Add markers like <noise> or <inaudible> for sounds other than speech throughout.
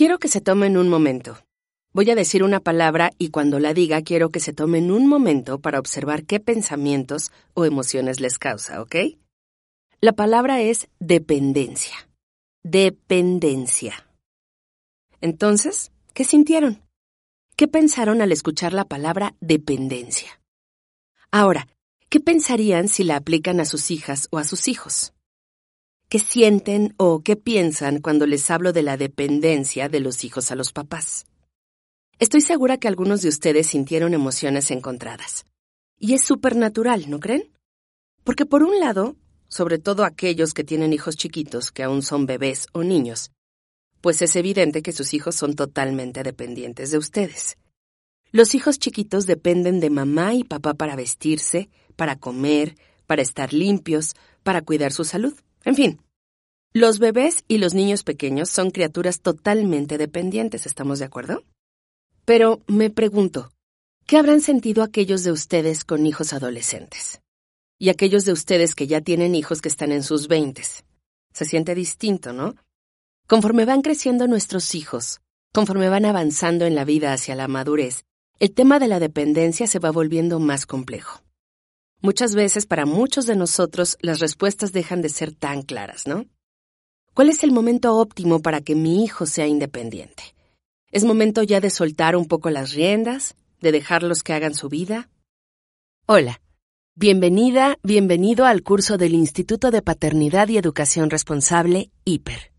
Quiero que se tomen un momento. Voy a decir una palabra y cuando la diga quiero que se tomen un momento para observar qué pensamientos o emociones les causa, ¿ok? La palabra es dependencia. Dependencia. Entonces, ¿qué sintieron? ¿Qué pensaron al escuchar la palabra dependencia? Ahora, ¿qué pensarían si la aplican a sus hijas o a sus hijos? ¿Qué sienten o qué piensan cuando les hablo de la dependencia de los hijos a los papás? Estoy segura que algunos de ustedes sintieron emociones encontradas. Y es súper natural, ¿no creen? Porque por un lado, sobre todo aquellos que tienen hijos chiquitos que aún son bebés o niños, pues es evidente que sus hijos son totalmente dependientes de ustedes. Los hijos chiquitos dependen de mamá y papá para vestirse, para comer, para estar limpios, para cuidar su salud. En fin, los bebés y los niños pequeños son criaturas totalmente dependientes, ¿estamos de acuerdo? Pero me pregunto, ¿qué habrán sentido aquellos de ustedes con hijos adolescentes? Y aquellos de ustedes que ya tienen hijos que están en sus veintes. Se siente distinto, ¿no? Conforme van creciendo nuestros hijos, conforme van avanzando en la vida hacia la madurez, el tema de la dependencia se va volviendo más complejo. Muchas veces para muchos de nosotros las respuestas dejan de ser tan claras, ¿no? ¿Cuál es el momento óptimo para que mi hijo sea independiente? ¿Es momento ya de soltar un poco las riendas? ¿De dejarlos que hagan su vida? Hola. Bienvenida, bienvenido al curso del Instituto de Paternidad y Educación Responsable, HIPER.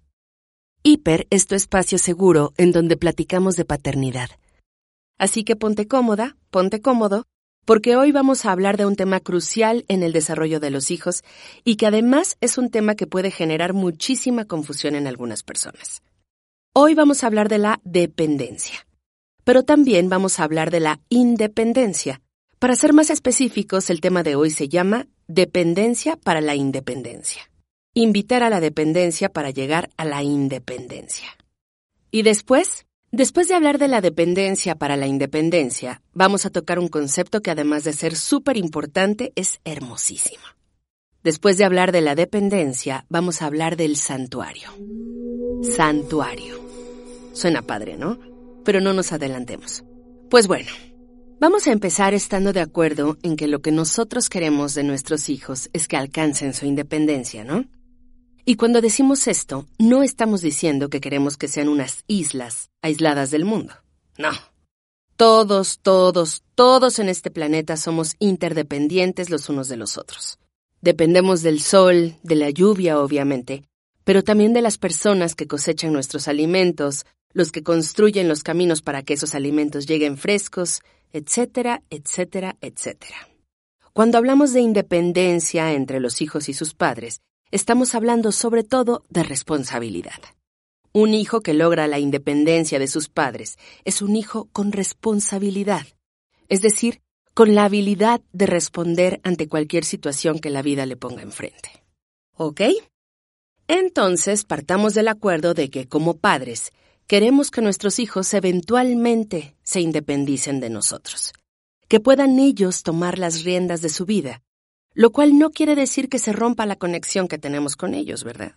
HIPER es tu espacio seguro en donde platicamos de paternidad. Así que ponte cómoda, ponte cómodo, porque hoy vamos a hablar de un tema crucial en el desarrollo de los hijos y que además es un tema que puede generar muchísima confusión en algunas personas. Hoy vamos a hablar de la dependencia, pero también vamos a hablar de la independencia. Para ser más específicos, el tema de hoy se llama Dependencia para la Independencia. Invitar a la dependencia para llegar a la independencia. Y después, Después de hablar de la dependencia para la independencia, vamos a tocar un concepto que además de ser súper importante, es hermosísimo. Después de hablar de la dependencia, vamos a hablar del santuario. Santuario. Suena padre, ¿no? Pero no nos adelantemos. Pues bueno, vamos a empezar estando de acuerdo en que lo que nosotros queremos de nuestros hijos es que alcancen su independencia, ¿no? Y cuando decimos esto, no estamos diciendo que queremos que sean unas islas aisladas del mundo. No. Todos, todos, todos en este planeta somos interdependientes los unos de los otros. Dependemos del sol, de la lluvia, obviamente, pero también de las personas que cosechan nuestros alimentos, los que construyen los caminos para que esos alimentos lleguen frescos, etcétera, etcétera, etcétera. Cuando hablamos de independencia entre los hijos y sus padres, estamos hablando sobre todo de responsabilidad. Un hijo que logra la independencia de sus padres es un hijo con responsabilidad, es decir, con la habilidad de responder ante cualquier situación que la vida le ponga enfrente. ¿Ok? Entonces partamos del acuerdo de que como padres queremos que nuestros hijos eventualmente se independicen de nosotros, que puedan ellos tomar las riendas de su vida lo cual no quiere decir que se rompa la conexión que tenemos con ellos, ¿verdad?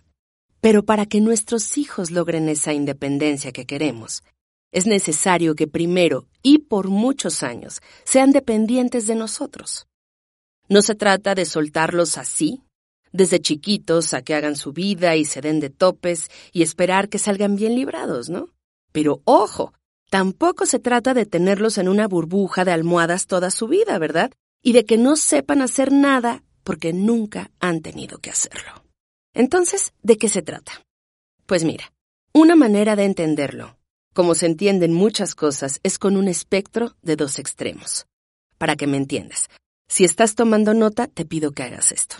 Pero para que nuestros hijos logren esa independencia que queremos, es necesario que primero y por muchos años sean dependientes de nosotros. No se trata de soltarlos así, desde chiquitos a que hagan su vida y se den de topes y esperar que salgan bien librados, ¿no? Pero ojo, tampoco se trata de tenerlos en una burbuja de almohadas toda su vida, ¿verdad? Y de que no sepan hacer nada porque nunca han tenido que hacerlo. Entonces, ¿de qué se trata? Pues mira, una manera de entenderlo, como se entienden muchas cosas, es con un espectro de dos extremos. Para que me entiendas, Si estás tomando nota, te pido que hagas esto.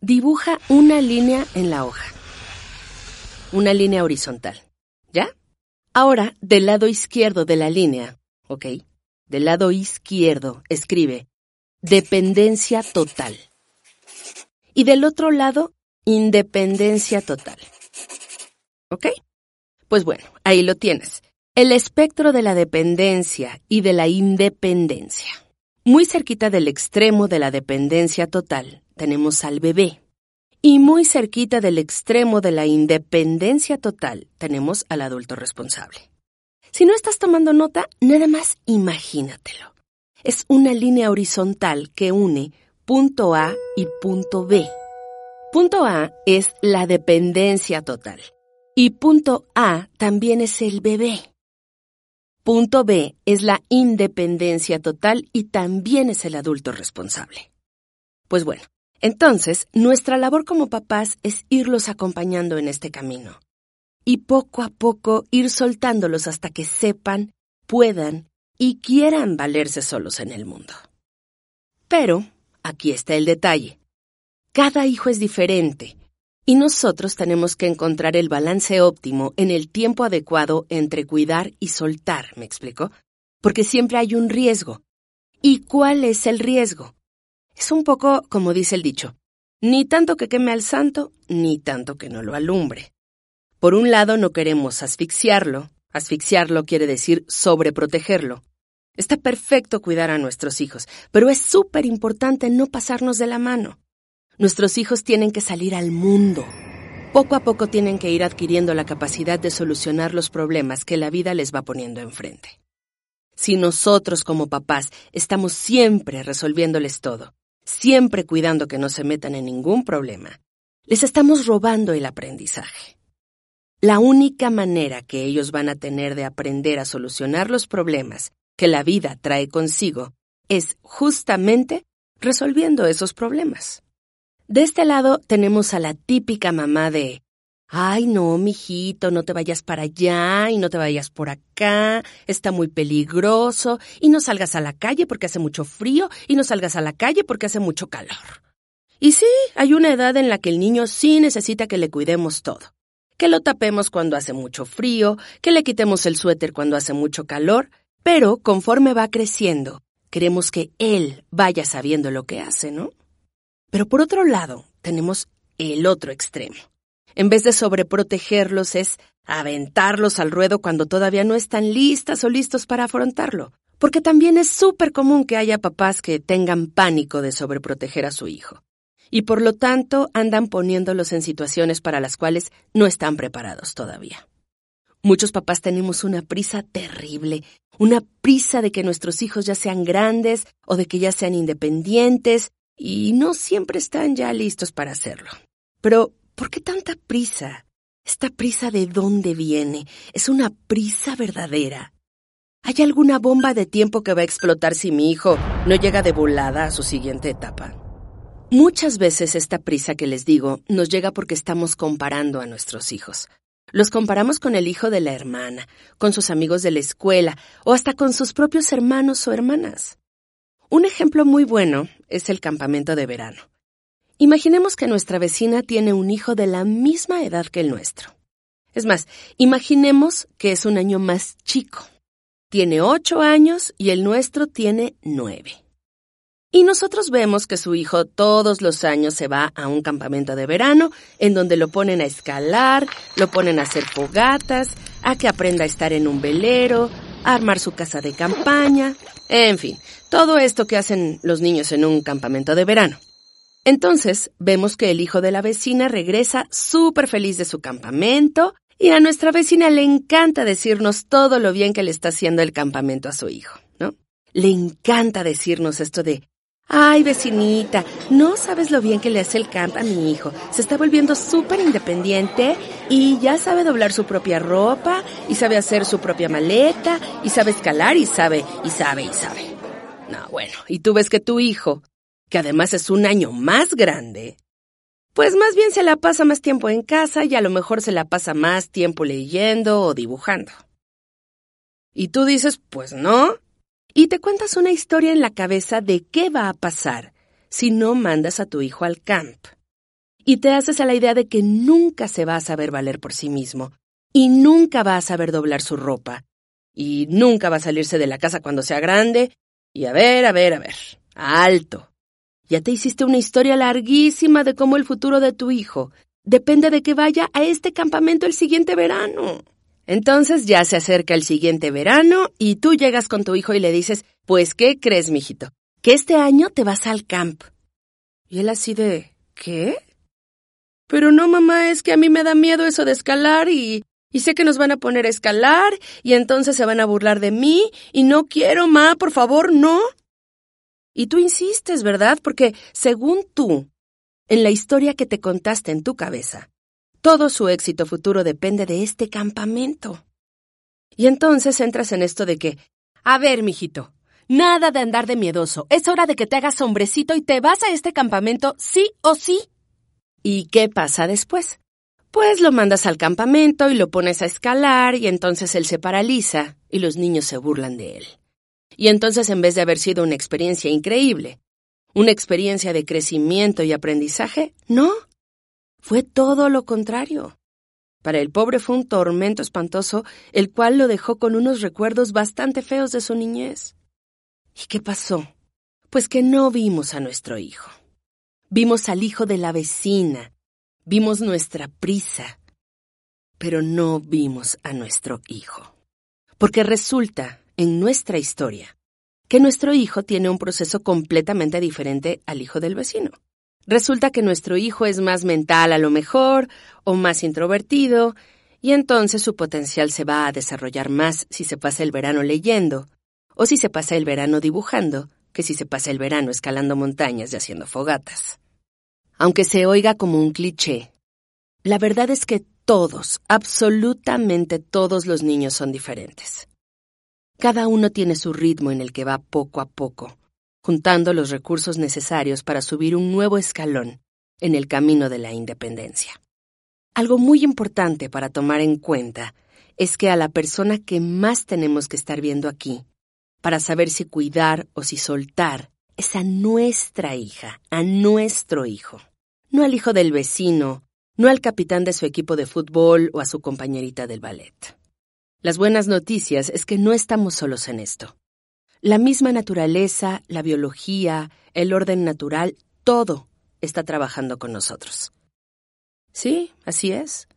Dibuja una línea en la hoja. Una línea horizontal. ¿Ya? Ahora, del lado izquierdo de la línea, ¿ok? Del lado izquierdo, escribe dependencia total. Y del otro lado, independencia total. ¿Ok? Pues bueno, ahí lo tienes. El espectro de la dependencia y de la independencia. Muy cerquita del extremo de la dependencia total tenemos al bebé. Y muy cerquita del extremo de la independencia total tenemos al adulto responsable. Si no estás tomando nota, nada más imagínatelo. Es una línea horizontal que une punto A y punto B. Punto A es la dependencia total y punto A también es el bebé. Punto B es la independencia total y también es el adulto responsable. Pues bueno, entonces nuestra labor como papás es irlos acompañando en este camino y poco a poco ir soltándolos hasta que sepan, puedan y quieran valerse solos en el mundo. Pero, aquí está el detalle. Cada hijo es diferente y nosotros tenemos que encontrar el balance óptimo en el tiempo adecuado entre cuidar y soltar, ¿me explico? Porque siempre hay un riesgo. ¿Y cuál es el riesgo? Es un poco como dice el dicho, ni tanto que queme al santo, ni tanto que no lo alumbre. Por un lado no queremos asfixiarlo, asfixiarlo quiere decir sobreprotegerlo. Está perfecto cuidar a nuestros hijos, pero es súper importante no pasarnos de la mano. Nuestros hijos tienen que salir al mundo. Poco a poco tienen que ir adquiriendo la capacidad de solucionar los problemas que la vida les va poniendo enfrente. Si nosotros como papás estamos siempre resolviéndoles todo, siempre cuidando que no se metan en ningún problema, les estamos robando el aprendizaje. La única manera que ellos van a tener de aprender a solucionar los problemas que la vida trae consigo es justamente resolviendo esos problemas. De este lado tenemos a la típica mamá de Ay, no, mijito, no te vayas para allá y no te vayas por acá, está muy peligroso, y no salgas a la calle porque hace mucho frío, y no salgas a la calle porque hace mucho calor. Y sí, hay una edad en la que el niño sí necesita que le cuidemos todo. Que lo tapemos cuando hace mucho frío, que le quitemos el suéter cuando hace mucho calor, pero conforme va creciendo, queremos que él vaya sabiendo lo que hace, ¿no? Pero por otro lado, tenemos el otro extremo. En vez de sobreprotegerlos es aventarlos al ruedo cuando todavía no están listas o listos para afrontarlo. Porque también es súper común que haya papás que tengan pánico de sobreproteger a su hijo. Y por lo tanto andan poniéndolos en situaciones para las cuales no están preparados todavía. Muchos papás tenemos una prisa terrible, una prisa de que nuestros hijos ya sean grandes o de que ya sean independientes y no siempre están ya listos para hacerlo. Pero, ¿por qué tanta prisa? ¿Esta prisa de dónde viene? ¿Es una prisa verdadera? ¿Hay alguna bomba de tiempo que va a explotar si mi hijo no llega de volada a su siguiente etapa? Muchas veces esta prisa que les digo nos llega porque estamos comparando a nuestros hijos. Los comparamos con el hijo de la hermana, con sus amigos de la escuela o hasta con sus propios hermanos o hermanas. Un ejemplo muy bueno es el campamento de verano. Imaginemos que nuestra vecina tiene un hijo de la misma edad que el nuestro. Es más, imaginemos que es un año más chico. Tiene ocho años y el nuestro tiene nueve. Y nosotros vemos que su hijo todos los años se va a un campamento de verano en donde lo ponen a escalar, lo ponen a hacer fogatas, a que aprenda a estar en un velero, a armar su casa de campaña, en fin, todo esto que hacen los niños en un campamento de verano. Entonces, vemos que el hijo de la vecina regresa súper feliz de su campamento y a nuestra vecina le encanta decirnos todo lo bien que le está haciendo el campamento a su hijo, ¿no? Le encanta decirnos esto de, ay vecinita, no sabes lo bien que le hace el camp a mi hijo. Se está volviendo súper independiente y ya sabe doblar su propia ropa y sabe hacer su propia maleta y sabe escalar y sabe, y sabe, y sabe. No, bueno, y tú ves que tu hijo, que además es un año más grande, pues más bien se la pasa más tiempo en casa y a lo mejor se la pasa más tiempo leyendo o dibujando. Y tú dices, pues no. Y te cuentas una historia en la cabeza de qué va a pasar si no mandas a tu hijo al camp. Y te haces a la idea de que nunca se va a saber valer por sí mismo, y nunca va a saber doblar su ropa, y nunca va a salirse de la casa cuando sea grande, y a ver, a ver, a ver, alto. Ya te hiciste una historia larguísima de cómo el futuro de tu hijo depende de que vaya a este campamento el siguiente verano. Entonces ya se acerca el siguiente verano y tú llegas con tu hijo y le dices, pues, ¿qué crees, mijito? Que este año te vas al camp. Y él así de, ¿qué? Pero no, mamá, es que a mí me da miedo eso de escalar y, y sé que nos van a poner a escalar y entonces se van a burlar de mí y no quiero, ma, por favor, no. Y tú insistes, ¿verdad? Porque según tú, en la historia que te contaste en tu cabeza, todo su éxito futuro depende de este campamento. Y entonces entras en esto de que, a ver, mijito, nada de andar de miedoso. Es hora de que te hagas hombrecito y te vas a este campamento sí o sí. ¿Y qué pasa después? Pues lo mandas al campamento y lo pones a escalar y entonces él se paraliza y los niños se burlan de él. Y entonces en vez de haber sido una experiencia increíble, una experiencia de crecimiento y aprendizaje, no, fue todo lo contrario. Para el pobre fue un tormento espantoso, el cual lo dejó con unos recuerdos bastante feos de su niñez. ¿Y qué pasó? Pues que no vimos a nuestro hijo. Vimos al hijo de la vecina, vimos nuestra prisa, pero no vimos a nuestro hijo. Porque resulta, en nuestra historia, que nuestro hijo tiene un proceso completamente diferente al hijo del vecino. Resulta que nuestro hijo es más mental a lo mejor, o más introvertido, y entonces su potencial se va a desarrollar más si se pasa el verano leyendo, o si se pasa el verano dibujando, que si se pasa el verano escalando montañas y haciendo fogatas. Aunque se oiga como un cliché, la verdad es que todos, absolutamente todos los niños son diferentes. Cada uno tiene su ritmo en el que va poco a poco, juntando los recursos necesarios para subir un nuevo escalón en el camino de la independencia. Algo muy importante para tomar en cuenta es que a la persona que más tenemos que estar viendo aquí, para saber si cuidar o si soltar, es a nuestra hija, a nuestro hijo, no al hijo del vecino, no al capitán de su equipo de fútbol o a su compañerita del ballet. Las buenas noticias es que no estamos solos en esto. La misma naturaleza, la biología, el orden natural, todo está trabajando con nosotros. Sí, así es.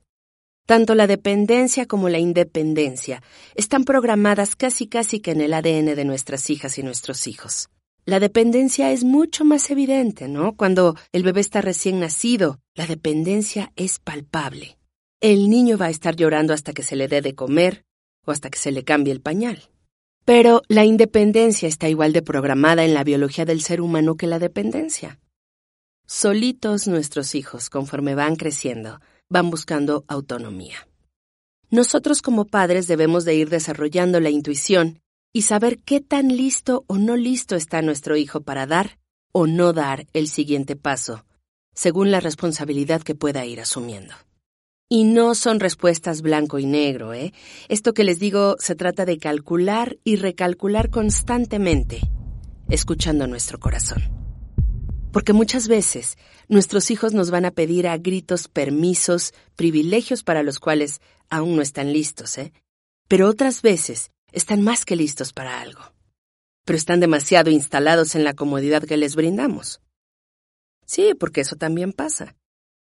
Tanto la dependencia como la independencia están programadas casi casi que en el ADN de nuestras hijas y nuestros hijos. La dependencia es mucho más evidente, ¿no? Cuando el bebé está recién nacido, la dependencia es palpable. El niño va a estar llorando hasta que se le dé de comer o hasta que se le cambie el pañal. Pero la independencia está igual de programada en la biología del ser humano que la dependencia. Solitos nuestros hijos, conforme van creciendo, van buscando autonomía. Nosotros como padres debemos de ir desarrollando la intuición y saber qué tan listo o no listo está nuestro hijo para dar o no dar el siguiente paso, según la responsabilidad que pueda ir asumiendo. Y no son respuestas blanco y negro, ¿eh? Esto que les digo se trata de calcular y recalcular constantemente, escuchando nuestro corazón. Porque muchas veces nuestros hijos nos van a pedir a gritos permisos, privilegios para los cuales aún no están listos, ¿eh? Pero otras veces están más que listos para algo. Pero están demasiado instalados en la comodidad que les brindamos. Sí, porque eso también pasa.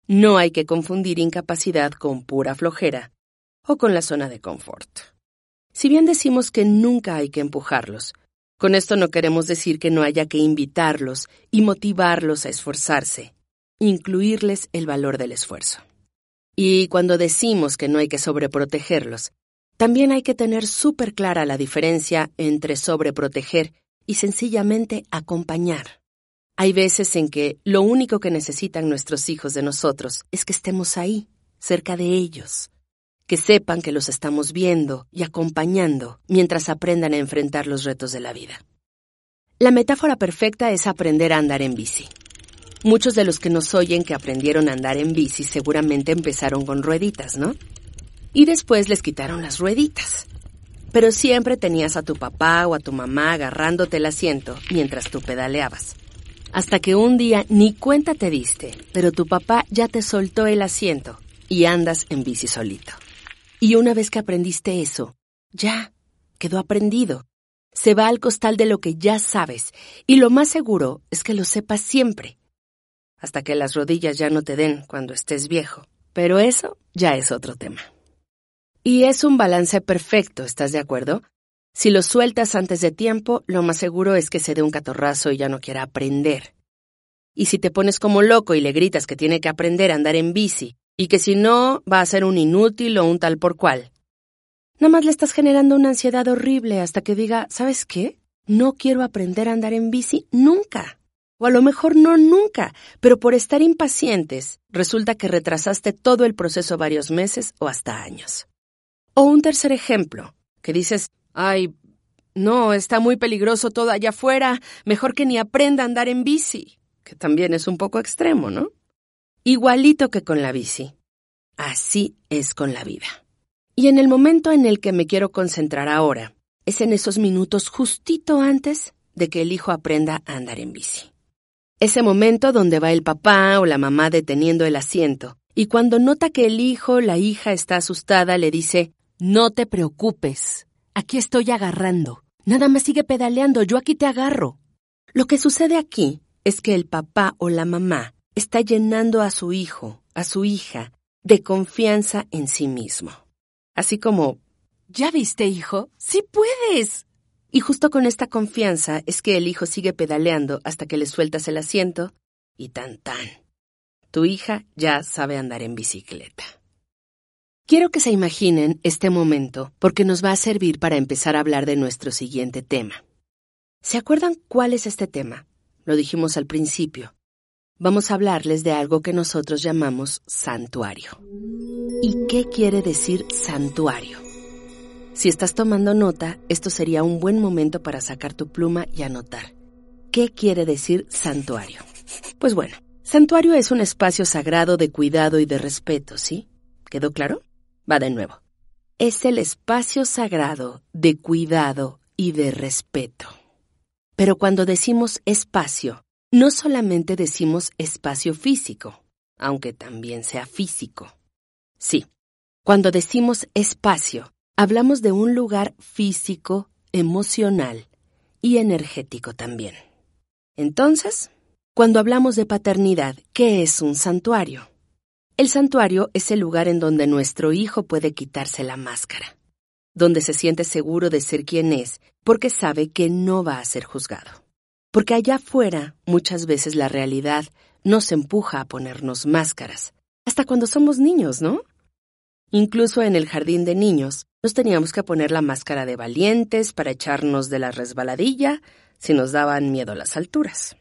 No hay que confundir incapacidad con pura flojera o con la zona de confort. Si bien decimos que nunca hay que empujarlos, con esto no queremos decir que no haya que invitarlos y motivarlos a esforzarse, incluirles el valor del esfuerzo. Y cuando decimos que no hay que sobreprotegerlos, también hay que tener súper clara la diferencia entre sobreproteger y sencillamente acompañar. Hay veces en que lo único que necesitan nuestros hijos de nosotros es que estemos ahí, cerca de ellos, que sepan que los estamos viendo y acompañando mientras aprendan a enfrentar los retos de la vida. La metáfora perfecta es aprender a andar en bici. Muchos de los que nos oyen que aprendieron a andar en bici seguramente empezaron con rueditas, ¿no? Y después les quitaron las rueditas. pero siempre tenías a tu papá o a tu mamá agarrándote el asiento mientras tú pedaleabas. Hasta que un día ni cuenta te diste, pero tu papá ya te soltó el asiento y andas en bici solito. Y una vez que aprendiste eso, ya, quedó aprendido. Se va al costal de lo que ya sabes y lo más seguro es que lo sepas siempre. Hasta que las rodillas ya no te den cuando estés viejo. Pero eso ya es otro tema. Y es un balance perfecto, ¿estás de acuerdo? Si lo sueltas antes de tiempo, lo más seguro es que se dé un catorrazo y ya no quiera aprender. Y si te pones como loco y le gritas que tiene que aprender a andar en bici y que si no va a ser un inútil o un tal por cual, nada más le estás generando una ansiedad horrible hasta que diga, ¿sabes qué? No quiero aprender a andar en bici nunca. O a lo mejor no nunca, pero por estar impacientes, resulta que retrasaste todo el proceso varios meses o hasta años. O un tercer ejemplo, que dices, ay, no, está muy peligroso todo allá afuera, mejor que ni aprenda a andar en bici, que también es un poco extremo, ¿no? Igualito que con la bici. Así es con la vida. Y en el momento en el que me quiero concentrar ahora, es en esos minutos justito antes de que el hijo aprenda a andar en bici. Ese momento donde va el papá o la mamá deteniendo el asiento, y cuando nota que el hijo o la hija está asustada, le dice, No te preocupes, aquí estoy agarrando. Nada más sigue pedaleando, yo aquí te agarro. Lo que sucede aquí es que el papá o la mamá está llenando a su hijo, a su hija, de confianza en sí mismo. Así como, ¿ya viste, hijo? Sí puedes. Y justo con esta confianza es que el hijo sigue pedaleando hasta que le sueltas el asiento y tan tan. Tu hija ya sabe andar en bicicleta. Quiero que se imaginen este momento porque nos va a servir para empezar a hablar de nuestro siguiente tema. ¿Se acuerdan cuál es este tema? Lo dijimos al principio. Vamos a hablarles de algo que nosotros llamamos santuario. ¿Y qué quiere decir santuario? Si estás tomando nota, esto sería un buen momento para sacar tu pluma y anotar. ¿Qué quiere decir santuario? Pues bueno, santuario es un espacio sagrado de cuidado y de respeto, ¿sí? ¿Quedó claro? Va de nuevo. Es el espacio sagrado de cuidado y de respeto. Pero cuando decimos espacio, no solamente decimos espacio físico, aunque también sea físico. Sí, cuando decimos espacio, hablamos de un lugar físico, emocional y energético también. Entonces, cuando hablamos de paternidad, ¿qué es un santuario? El santuario es el lugar en donde nuestro hijo puede quitarse la máscara, donde se siente seguro de ser quien es porque sabe que no va a ser juzgado. Porque allá afuera muchas veces la realidad nos empuja a ponernos máscaras, hasta cuando somos niños, ¿no? Incluso en el jardín de niños, nos teníamos que poner la máscara de valientes para echarnos de la resbaladilla si nos daban miedo las alturas.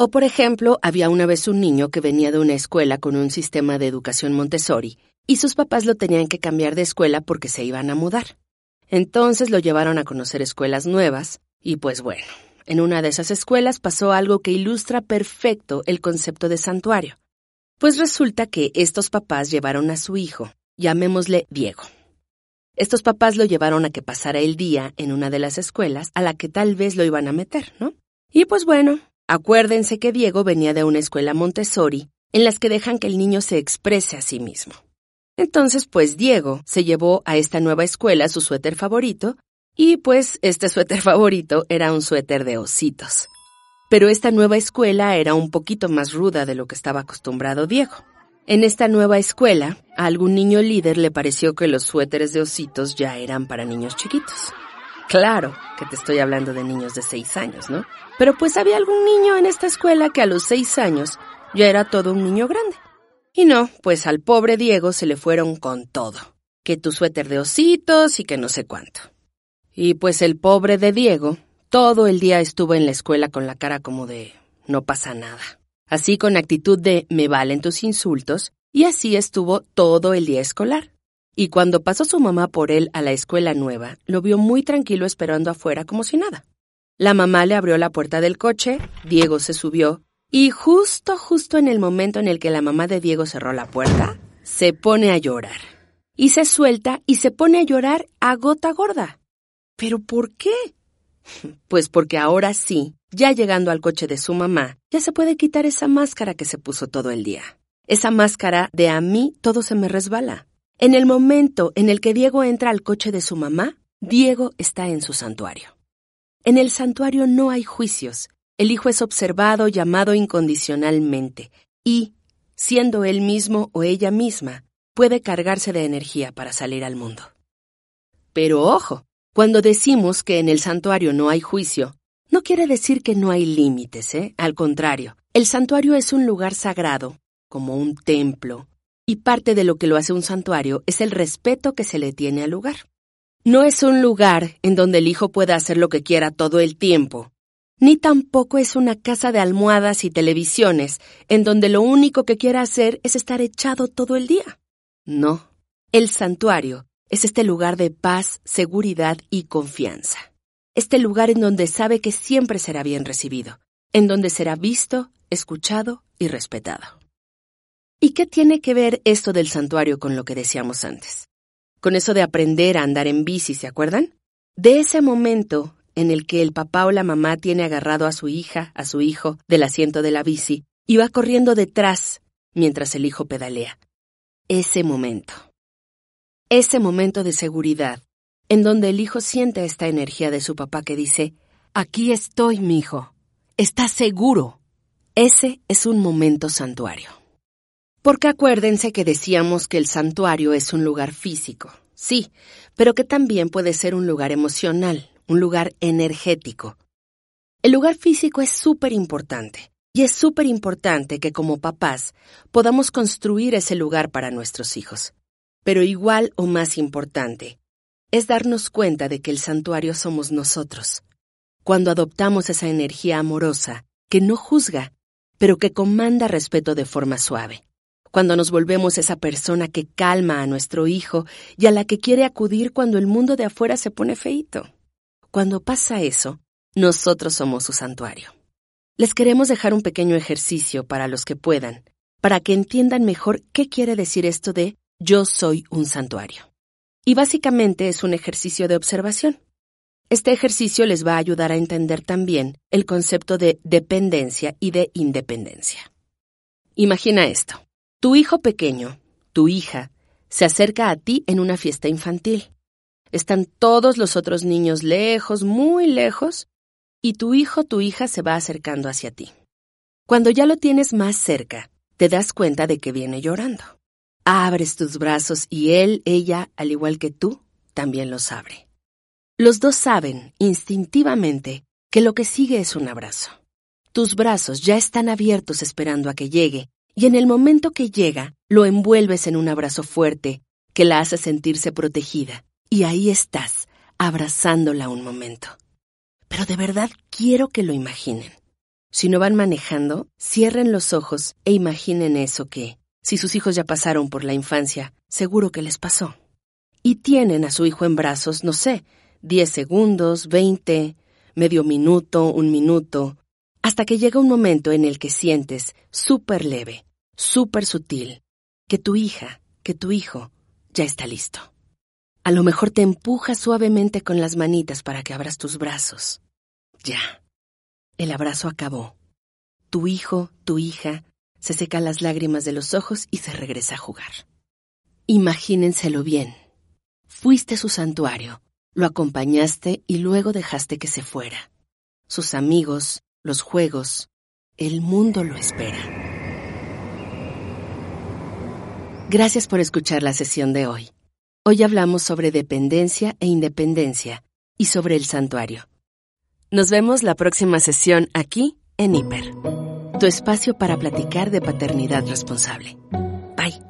O, por ejemplo, había una vez un niño que venía de una escuela con un sistema de educación Montessori y sus papás lo tenían que cambiar de escuela porque se iban a mudar. Entonces lo llevaron a conocer escuelas nuevas y pues bueno, en una de esas escuelas pasó algo que ilustra perfecto el concepto de santuario. Pues resulta que estos papás llevaron a su hijo, llamémosle Diego. Estos papás lo llevaron a que pasara el día en una de las escuelas a la que tal vez lo iban a meter, ¿no? Y pues bueno, acuérdense que Diego venía de una escuela Montessori en las que dejan que el niño se exprese a sí mismo. Entonces, pues Diego se llevó a esta nueva escuela su suéter favorito y pues este suéter <laughs> favorito era un suéter de ositos. Pero esta nueva escuela era un poquito más ruda de lo que estaba acostumbrado Diego. En esta nueva escuela, a algún niño líder le pareció que los suéteres de ositos ya eran para niños chiquitos. Claro que te estoy hablando de niños de seis años, ¿no? Pero pues había algún niño en esta escuela que a los seis años ya era todo un niño grande. Y no, pues al pobre Diego se le fueron con todo. Que tu suéter de ositos y que no sé cuánto. Y pues el pobre de Diego todo el día estuvo en la escuela con la cara como de no pasa nada. Así con actitud de me valen tus insultos, y así estuvo todo el día escolar. Y cuando pasó su mamá por él a la escuela nueva, lo vio muy tranquilo esperando afuera como si nada. La mamá le abrió la puerta del coche, Diego se subió, y justo, justo en el momento en el que la mamá de Diego cerró la puerta, se pone a llorar. y se suelta y se pone a llorar a gota gorda. ¿Pero por qué? <laughs> Pues porque ahora sí, ya llegando al coche de su mamá, ya se puede quitar esa máscara que se puso todo el día. Esa máscara de a mí todo se me resbala. En el momento en el que Diego entra al coche de su mamá, Diego está en su santuario. En el santuario no hay juicios. El hijo es observado, llamado incondicionalmente, y, siendo él mismo o ella misma, puede cargarse de energía para salir al mundo. Pero ojo, cuando decimos que en el santuario no hay juicio, no quiere decir que no hay límites, ¿eh? Al contrario, el santuario es un lugar sagrado, como un templo, y parte de lo que lo hace un santuario es el respeto que se le tiene al lugar. No es un lugar en donde el hijo pueda hacer lo que quiera todo el tiempo, ni tampoco es una casa de almohadas y televisiones en donde lo único que quiera hacer es estar echado todo el día. No, el santuario es este lugar de paz, seguridad y confianza. Este lugar en donde sabe que siempre será bien recibido, en donde será visto, escuchado y respetado. ¿Y qué tiene que ver esto del santuario con lo que decíamos antes? Con eso de aprender a andar en bici, ¿se acuerdan? De ese momento en el que el papá o la mamá tiene agarrado a su hija, a su hijo, del asiento de la bici y va corriendo detrás mientras el hijo pedalea. Ese momento ese momento de seguridad, en donde el hijo siente esta energía de su papá que dice, aquí estoy, mi hijo, estás seguro. Ese es un momento santuario. Porque acuérdense que decíamos que el santuario es un lugar físico, sí, pero que también puede ser un lugar emocional, un lugar energético. El lugar físico es súper importante, y es súper importante que como papás podamos construir ese lugar para nuestros hijos. Pero igual o más importante, es darnos cuenta de que el santuario somos nosotros. Cuando adoptamos esa energía amorosa, que no juzga, pero que comanda respeto de forma suave. Cuando nos volvemos esa persona que calma a nuestro hijo y a la que quiere acudir cuando el mundo de afuera se pone feito. Cuando pasa eso, nosotros somos su santuario. Les queremos dejar un pequeño ejercicio para los que puedan, para que entiendan mejor qué quiere decir esto de yo soy un santuario. Y básicamente es un ejercicio de observación. Este ejercicio les va a ayudar a entender también el concepto de dependencia y de independencia. Imagina esto. Tu hijo pequeño, tu hija, se acerca a ti en una fiesta infantil. Están todos los otros niños lejos, muy lejos, y tu hijo, tu hija se va acercando hacia ti. Cuando ya lo tienes más cerca, te das cuenta de que viene llorando. Abres tus brazos y él, ella, al igual que tú, también los abre. Los dos saben, instintivamente, que lo que sigue es un abrazo. Tus brazos ya están abiertos esperando a que llegue, y en el momento que llega, lo envuelves en un abrazo fuerte que la hace sentirse protegida, y ahí estás, abrazándola un momento. Pero de verdad quiero que lo imaginen. Si no van manejando, cierren los ojos e imaginen eso que, si sus hijos ya pasaron por la infancia, seguro que les pasó. Y tienen a su hijo en brazos, no sé, diez segundos, veinte, medio minuto, un minuto, hasta que llega un momento en el que sientes súper leve, súper sutil, que tu hija, que tu hijo, ya está listo. A lo mejor te empuja suavemente con las manitas para que abras tus brazos. Ya. El abrazo acabó. Tu hijo, tu hija, se seca las lágrimas de los ojos y se regresa a jugar. Imagínenselo bien. Fuiste su santuario, lo acompañaste y luego dejaste que se fuera. Sus amigos, los juegos, el mundo lo espera. Gracias por escuchar la sesión de hoy. Hoy hablamos sobre dependencia e independencia y sobre el santuario. Nos vemos la próxima sesión aquí en Hiper tu espacio para platicar de paternidad responsable. Bye.